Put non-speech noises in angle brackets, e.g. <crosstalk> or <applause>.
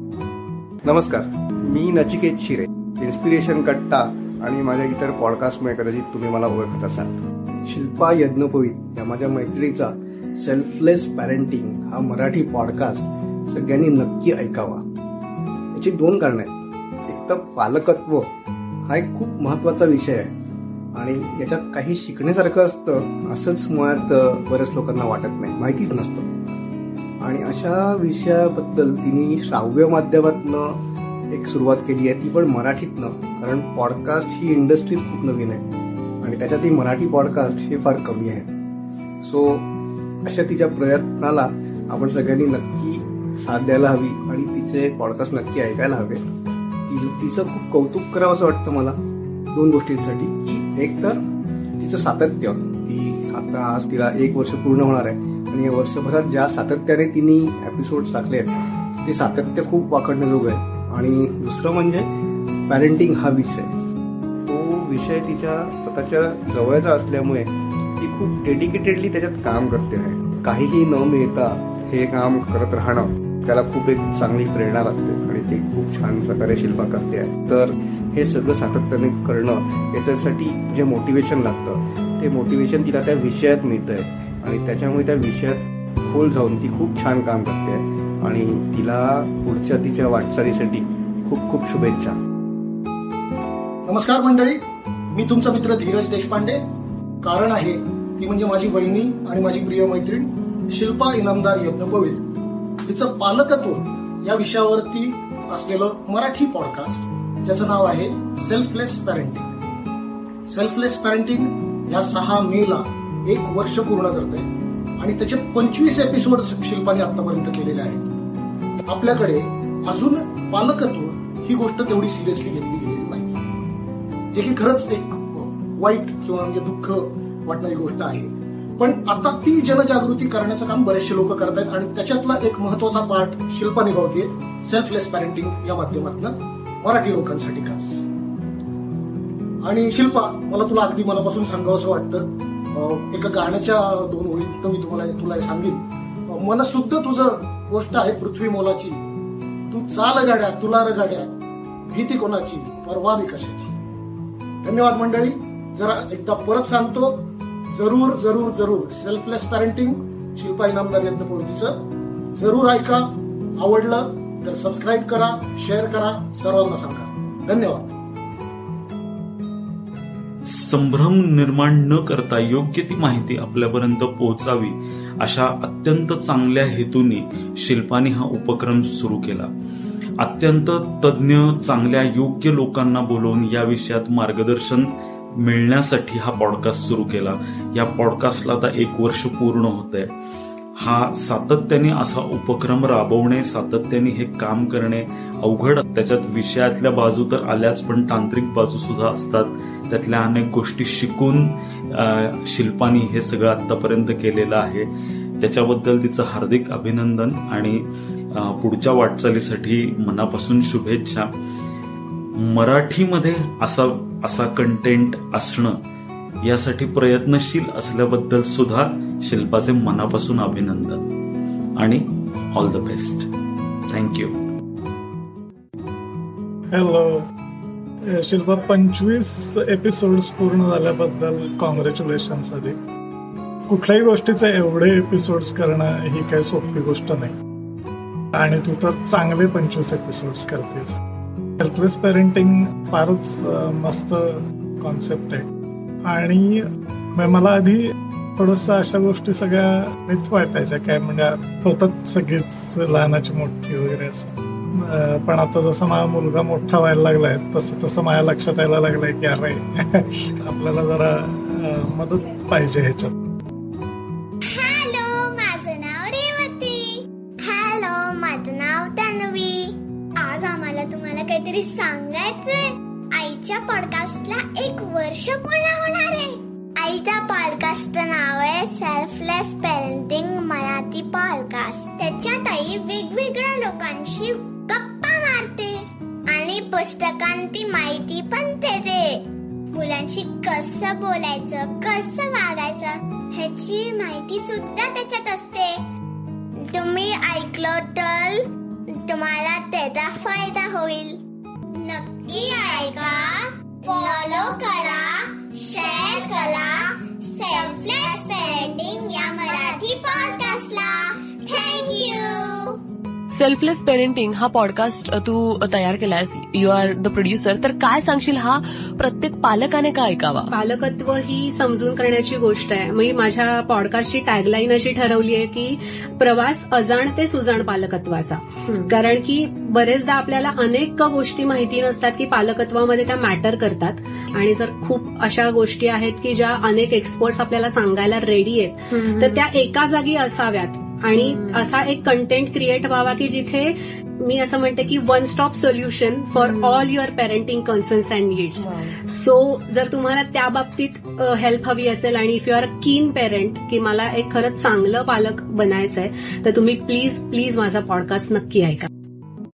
नमस्कार. मी नचिकेत शिरे इन्स्पिरेशन कट्टा आणि माझ्या इतर पॉडकास्टमुळे कदाचित तुम्ही मला ओळखत असाल. शिल्पा यज्ञपवीत या माझ्या मैत्रिणीचा सेल्फलेस पॅरेंटिंग हा मराठी पॉडकास्ट सगळ्यांनी नक्की ऐकावा. याची दोन कारणं आहेत. एक तर पालकत्व हा एक खूप महत्त्वाचा विषय आहे आणि याच्यात काही शिकण्यासारखं असतं असंच मुळात बऱ्याच लोकांना वाटत नाही. माहितीच नसतं. आणि अशा विषयाबद्दल तिने श्राव्य माध्यमातनं एक सुरुवात केली आहे ती पण मराठीतनं. कारण पॉडकास्ट ही इंडस्ट्री खूप नवीन आहे. आणि त्याच्यातही मराठी पॉडकास्ट हे फार कमी आहे. सो अशा तिच्या प्रयत्नाला आपण सगळ्यांनी नक्की साथ द्यायला हवी आणि तिचे पॉडकास्ट नक्की ऐकायला हवे. तिचं खूप कौतुक करावं असं वाटतं मला दोन गोष्टींसाठी. की एक तर तिचं सातत्य ती आता आज तिला एक वर्ष पूर्ण होणार आहे. आणि वर्षभरात ज्या सातत्याने तिने एपिसोड टाकले आहेत ते सातत्य खूप वाकडण्याजोगं आहे आणि दुसरं म्हणजे पॅरेंटिंग हा विषय. तो विषय तिच्या स्वतःच्या जवळचा असल्यामुळे ती खूप डेडिकेटेडली त्याच्यात काम करते आहे. काहीही न मिळता हे काम करत राहणं त्याला खूप एक चांगली प्रेरणा लागते आणि ते खूप छान प्रकारे शिल्पा करते आहे. तर हे सगळं सातत्याने करणं याच्यासाठी जे मोटिवेशन लागतं ते मोटिवेशन तिला त्या विषयात मिळतंय. आणि त्याच्यामुळे त्या विषयात खोल जाऊन ती खूप छान काम करते. आणि तिला पुढच्या तिच्या वाटचालीसाठी खूप खूप शुभेच्छा. नमस्कार मंडळी. मी तुमचा मित्र धीरज देशपांडे. कारण आहे ती म्हणजे माझी वहिनी आणि माझी प्रिय मैत्रीण शिल्पा इनामदार यज्ञपवित तिचं पालकत्व या विषयावरती असलेलं मराठी पॉडकास्ट ज्याचं नाव आहे सेल्फलेस पॅरेंटिंग सेल्फलेस पॅरेंटिंग या सहा मे ला एक वर्ष पूर्ण करते आणि त्याचे पंचवीस एपिसोड शिल्पाने आतापर्यंत केलेले आहेत. आपल्याकडे अजून पालकत्व ही गोष्ट तेवढी सिरियसली घेतली गेलेली नाही. जे की खरंच एक वाईट किंवा म्हणजे दुःख वाटणारी गोष्ट आहे. पण आता ती जनजागृती करण्याचं काम बरेचसे लोक करत आहेत आणि त्याच्यातला एक महत्त्वाचा पार्ट शिल्पा निभावते सेल्फलेस पॅरेंटिंग या माध्यमातून मराठी लोकांसाठी खास. आणि शिल्पा मला तुला अगदी मनापासून सांगावं असं वाटतं एका गाण्याच्या दोन ओळीत मी तुम्हाला तुला सांगेन. मन सुद्धा तुझं गोष्ट आहे पृथ्वी मोलाची. तू चाल गाड्या तुला र गाड्या. भीती कोणाची? परवा कशाची धन्यवाद मंडळी. जरा एकदा परत सांगतो. जरूर जरूर जरूर. सेल्फलेस पॅरेंटिंग शिल्पा इनामदार यज्ञ जरूर ऐका. आवडलं तर सबस्क्राईब करा शेअर करा. सर्वांना सांगा. धन्यवाद. संभ्रम निर्माण न करता योग्य ती माहिती आपल्यापर्यंत पोहोचावी अशा अत्यंत चांगल्या हेतूने शिल्पानी हा उपक्रम सुरू केला. अत्यंत तज्ज्ञ चांगल्या योग्य लोकांना बोलवून या विषयात मार्गदर्शन मिळण्यासाठी हा पॉडकास्ट सुरू केला. या पॉडकास्टला आता एक वर्ष पूर्ण होत आहे हा सातत्याने असा उपक्रम राबवणे सातत्याने हे काम करणे अवघड. त्याच्यात विषयातल्या बाजू तर आल्याच पण तांत्रिक बाजू सुद्धा असतात. त्यातल्या अनेक गोष्टी शिकून शिल्पानी हे सगळं आतापर्यंत केलेलं आहे. त्याच्याबद्दल तिचं हार्दिक अभिनंदन आणि पुढच्या वाटचालीसाठी मनापासून शुभेच्छा. मराठीमध्ये असा असा कंटेंट असणं यासाठी प्रयत्नशील असल्याबद्दल सुद्धा शिल्पाचे मनापासून अभिनंदन. आणि all the best thank you hello Shilpa पंचवीस एपिसोड पूर्ण झाल्याबद्दल कॉंग्रॅच्युलेशन आधी. कुठल्याही गोष्टीचे एवढे एपिसोड्स करणं ही काही सोपी गोष्ट नाही. आणि तू तर चांगले पंचवीस एपिसोड्स करतेस. हेल्पलेस पेरेंटिंग फारच मस्त कॉन्सेप्ट आहे. आणि मला आधी थोडस अशा गोष्टी सगळ्या नीट वाटायच्या काय म्हणजे होतात सगळीच लहानाची मोठी वगैरे असं. पण आता जसं माझा मुलगा मोठा व्हायला लागलाय तसं तसं माझ्या लक्षात यायला लागलंय की अरे <laughs> आपल्याला जरा मदत पाहिजे ह्याच्यात. काहीतरी सांगायचंय. आईच्या पॉडकास्टला एक वर्ष पूर्ण होणार आहे. आईच्या पॉडकास्टचं नाव आहे सेल्फलेस पेरेंटिंग मराठी पॉडकास्ट त्याच्यात आई वेगवेगळ्या लोकांशी गप्पा मारते आणि पुस्तकांची माहिती पण देते. मुलांशी कसं बोलायचं कसं वागायचं ह्याची माहिती सुद्धा त्याच्यात असते. तुम्ही ऐकलं तर तुम्हाला त्याचा फायदा होईल. नक्की ऐका. सेल्फलेस पेरेंटिंग हा पॉडकास्ट तू तयार केलायस. यू आर द प्रोड्युसर तर काय सांगशील हा प्रत्येक पालकाने का ऐकावा? पालकत्व ही समजून करण्याची गोष्ट आहे. मी माझ्या पॉडकास्टची टॅगलाईन अशी ठरवली आहे की प्रवास अजाण ते सुजाण पालकत्वाचा. कारण की बरेचदा आपल्याला अनेक गोष्टी माहिती नसतात की पालकत्वामध्ये त्या मॅटर करतात. आणि जर खूप अशा गोष्टी आहेत की ज्या अनेक एक्सपर्ट्स आपल्याला सांगायला रेडी आहेत तर त्या एका जागी असाव्यात. आणि असा एक कंटेंट क्रिएट व्हावा की जिथे मी असं म्हणते की one stop solution for all your parenting concerns and needs so जर तुम्हाला त्या बाबतीत हेल्प हवी असेल आणि if you are keen parent की मला एक खरंच चांगलं पालक बनायचं आहे तर तुम्ही प्लीज प्लीज माझा पॉडकास्ट नक्की ऐका.